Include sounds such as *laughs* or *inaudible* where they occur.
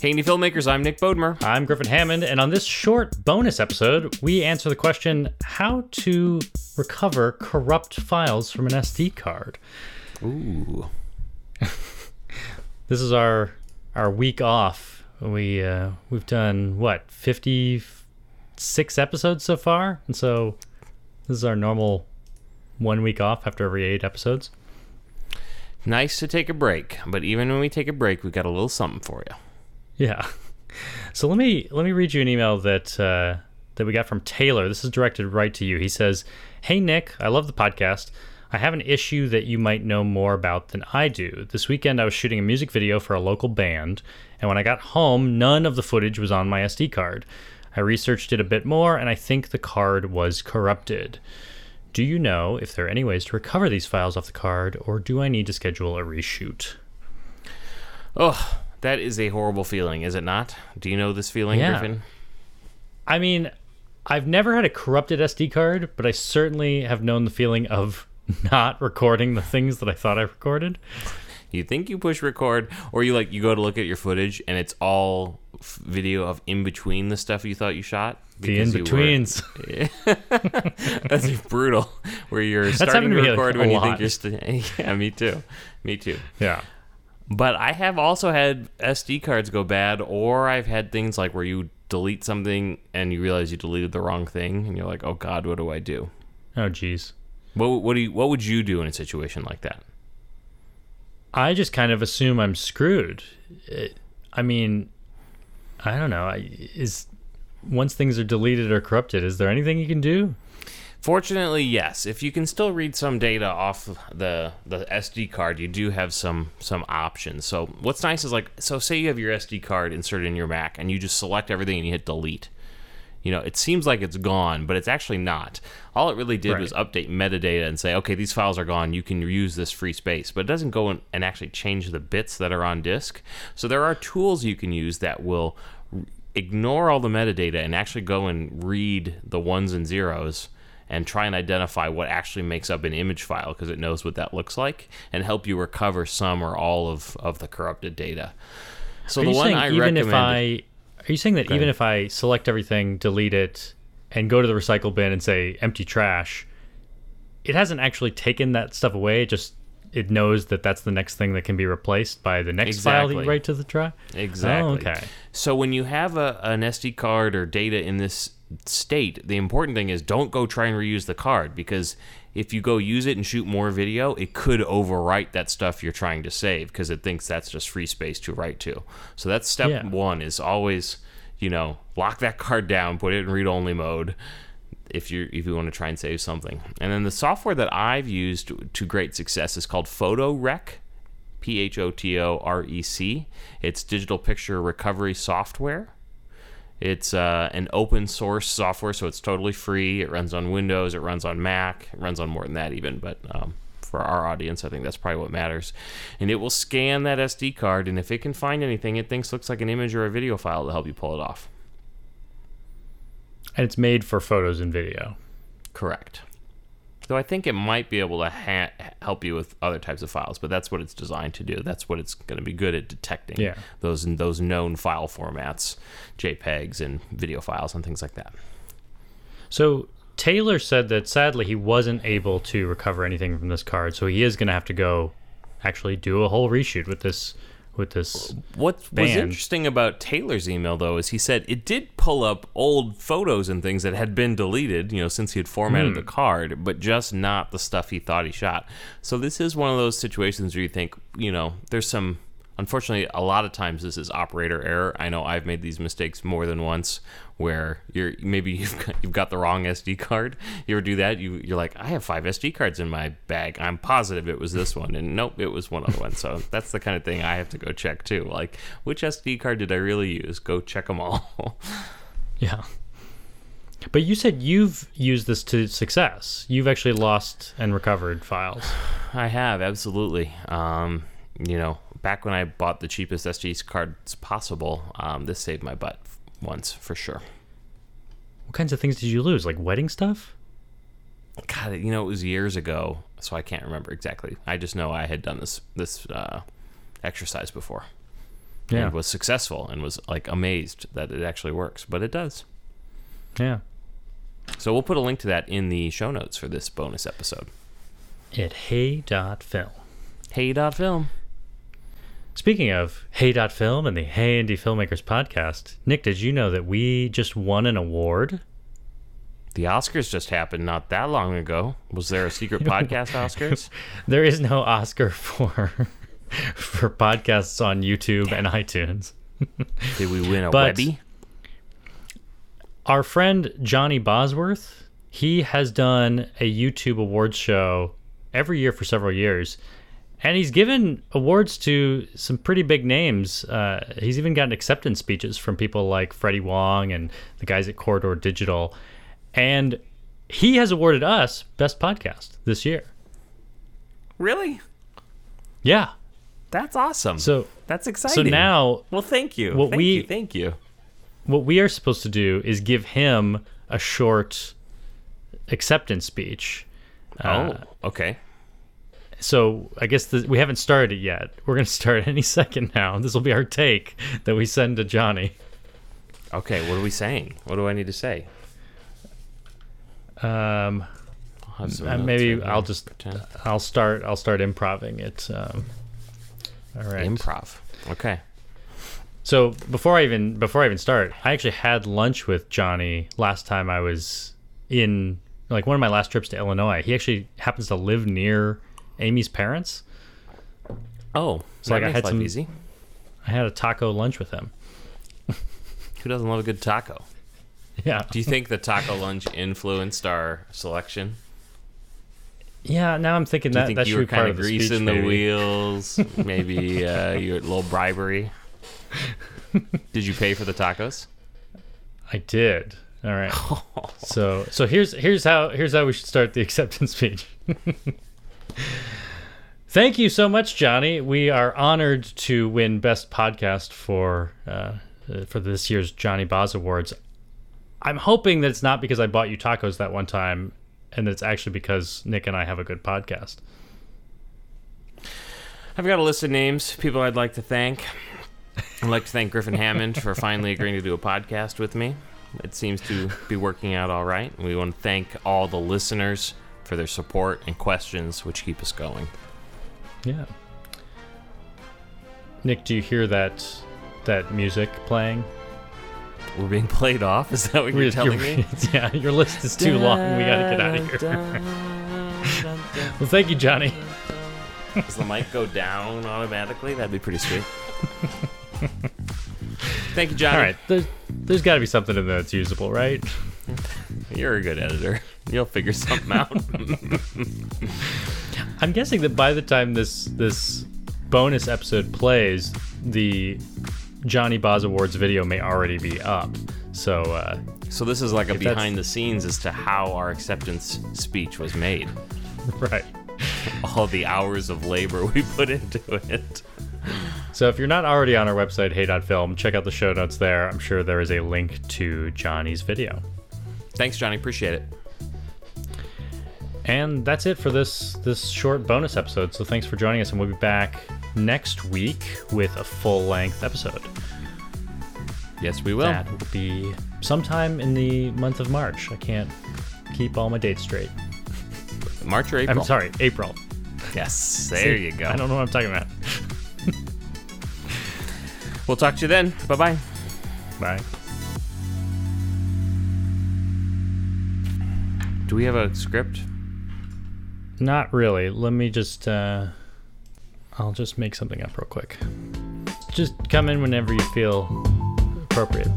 Hey, indie filmmakers, I'm Nick Bodmer. I'm Griffin Hammond, and on this short bonus episode, we answer the question how to recover corrupt files from an SD card. Ooh. *laughs* This is our our week off. We uh, we've done what fifty six episodes so far, and so this is our normal one week off after every eight episodes. Nice to take a break, but even when we take a break, we've got a little something for you. Yeah. So let me let me read you an email that uh, that we got from Taylor. This is directed right to you. He says, "Hey Nick, I love the podcast. I have an issue that you might know more about than I do. This weekend I was shooting a music video for a local band, and when I got home, none of the footage was on my SD card. I researched it a bit more, and I think the card was corrupted. Do you know if there are any ways to recover these files off the card, or do I need to schedule a reshoot?" Oh, that is a horrible feeling, is it not? Do you know this feeling, Yeah. Griffin? I mean, I've never had a corrupted SD card, but I certainly have known the feeling of *laughs* not recording the things that I thought I recorded. You think you push record, or you like you go to look at your footage and it's all f- video of in between the stuff you thought you shot. The in because you were- betweens. *laughs* That's brutal. Where you're starting happened to to record a when you lot. think you're. St- *laughs* yeah, me too. Me too. Yeah. But I have also had SD cards go bad, or I've had things like where you delete something and you realize you deleted the wrong thing, and you're like, "Oh God, what do I do?" Oh, jeez. What what do you, what would you do in a situation like that? I just kind of assume I'm screwed. It, I mean, I don't know. I, is once things are deleted or corrupted, is there anything you can do? Fortunately, yes. If you can still read some data off the the SD card, you do have some some options. So what's nice is like, so say you have your SD card inserted in your Mac, and you just select everything and you hit delete. You know, it seems like it's gone, but it's actually not. All it really did Right. was update metadata and say, okay, these files are gone. You can use this free space, but it doesn't go and actually change the bits that are on disk. So there are tools you can use that will r- ignore all the metadata and actually go and read the ones and zeros and try and identify what actually makes up an image file because it knows what that looks like and help you recover some or all of, of the corrupted data. So Are the one I even recommend, if I are you saying that even if I select everything, delete it, and go to the recycle bin and say empty trash, it hasn't actually taken that stuff away. It just it knows that that's the next thing that can be replaced by the next file that you write to the trash. Exactly. Oh, okay. So when you have a, an SD card or data in this state, the important thing is don't go try and reuse the card because if you go use it and shoot more video, it could overwrite that stuff you're trying to save because it thinks that's just free space to write to. So that's step Yeah. one is always, you know, lock that card down, put it in read only mode if you if you want to try and save something. And then the software that I've used to great success is called PhotoRec. P H O T O R E C. It's digital picture recovery software. It's uh, an open source software, so it's totally free. It runs on Windows, it runs on Mac, it runs on more than that, even. But um, for our audience, I think that's probably what matters. And it will scan that SD card, and if it can find anything it thinks looks like an image or a video file, to help you pull it off. And it's made for photos and video. Correct. Though I think it might be able to ha- help you with other types of files, but that's what it's designed to do. That's what it's going to be good at detecting. Yeah. Those those known file formats, JPEGs and video files and things like that. So Taylor said that sadly he wasn't able to recover anything from this card, so he is going to have to go actually do a whole reshoot with this with this. What was interesting about Taylor's email, though, is he said it did pull up old photos and things that had been deleted, you know, since he had formatted the hmm. card, but just not the stuff he thought he shot. So this is one of those situations where you think, you know, there's some. Unfortunately, a lot of times this is operator error. I know I've made these mistakes more than once, where you're maybe *laughs* you've got, you've got the wrong SD card. You ever do that? You you're like, I have five SD cards in my bag. I'm positive it was this one, and nope, it was one other one. So *laughs* that's the kind of thing I have to go check too. Like, which SD card did I really use? Go check them all. *laughs* Yeah. But you said you've used this to success. You've actually lost and recovered files. *sighs* I have absolutely. Um, you know, back when I bought the cheapest SD cards possible, um, this saved my butt once for sure. What kinds of things did you lose? Like wedding stuff? God, you know, it was years ago, so I can't remember exactly. I just know I had done this this uh, exercise before. Yeah. and was successful and was like amazed that it actually works, but it does. Yeah. So we'll put a link to that in the show notes for this bonus episode. At hey.film. Hey dot film. Speaking of Hey.Film and the Hey Indie Filmmakers podcast, Nick, did you know that we just won an award? The Oscars just happened not that long ago. Was there a secret *laughs* podcast Oscars? *laughs* There is no Oscar for *laughs* for podcasts on YouTube and iTunes. Did we win a But- Webby? Our friend Johnny Bosworth, he has done a YouTube awards show every year for several years. And he's given awards to some pretty big names. Uh, he's even gotten acceptance speeches from people like Freddie Wong and the guys at Corridor Digital. And he has awarded us Best Podcast this year. Really? Yeah. That's awesome. So that's exciting. so now well, thank you. what thank we- you. Thank you. what we are supposed to do is give him a short acceptance speech. Uh, oh, okay. So I guess the, we haven't started it yet. We're going *laughs* to start any second now. This will be our take that we send to Johnny. Okay, what are we saying? What do I need to say? Um, I'll uh, maybe. I'll just Pretend. I'll start I'll start improving it. Um, all right. improv. Okay. So before I even before I even start, I actually had lunch with Johnny last time I was in like one of my last trips to Illinois. He actually happens to live near Amy's parents. Oh, So, like, I had some- easy. I had a taco lunch with him. Who doesn't love a good taco? Yeah. Do you think the taco lunch influenced our selection? Yeah, now I'm thinking Do you that think that you were kind of of the speech, greasing the wheels? Maybe uh, *laughs* you a little bribery. Did you pay for the tacos? I did. All right. *laughs* so so here's here's how here's how we should start the *laughs* acceptance speech. Thank you so much, Johnny. We are honored to win Best Podcast for uh, uh, for this year's Johnny Boz Awards. I'm hoping that it's not because I bought you tacos that one time, and that it's actually because Nick and I have a good podcast. I've got a list of names, people I'd like to thank. I'd like to thank Griffin Hammond for finally agreeing to do a podcast with me. It seems to be working out all right. We want to thank all the listeners for their support and questions, which keep us going. Yeah. Nick, do you hear that that music playing? We're being played off. Is that what you're We're- telling you're- me? *laughs* yeah, your list is too long. We gotta get out of here. *laughs* well, thank you, Johnny. Does the mic go down automatically? That'd be pretty sweet. *laughs* Thank you, Johnny. All right, there's, there's got to be something in there that's usable, right? You're a good editor. You'll figure something out. I'm guessing that by the time this this bonus episode plays, the Johnny Boz Awards video may already be up. So uh, so this is like a behind the scenes as to how our acceptance speech was made. *laughs* right. All the hours of labor we put into it. So if you're not already on our website, hey.film, check out the show notes there. I'm sure there is a link to Johnny's video. Thanks, Johnny. Appreciate it. And that's it for this this short bonus episode. So thanks for joining us, and we'll be back next week with a full length episode. Yes, we will. That will be sometime in the month of March. I can't keep all my dates straight. March or April? I'm sorry, April. Yes, *laughs* there See, you go. I don't know what I'm talking about. *laughs* We'll talk to you then. Bye bye. Bye. Do we have a script? Not really. Let me just. Uh, I'll just make something up real quick. Just come in whenever you feel appropriate.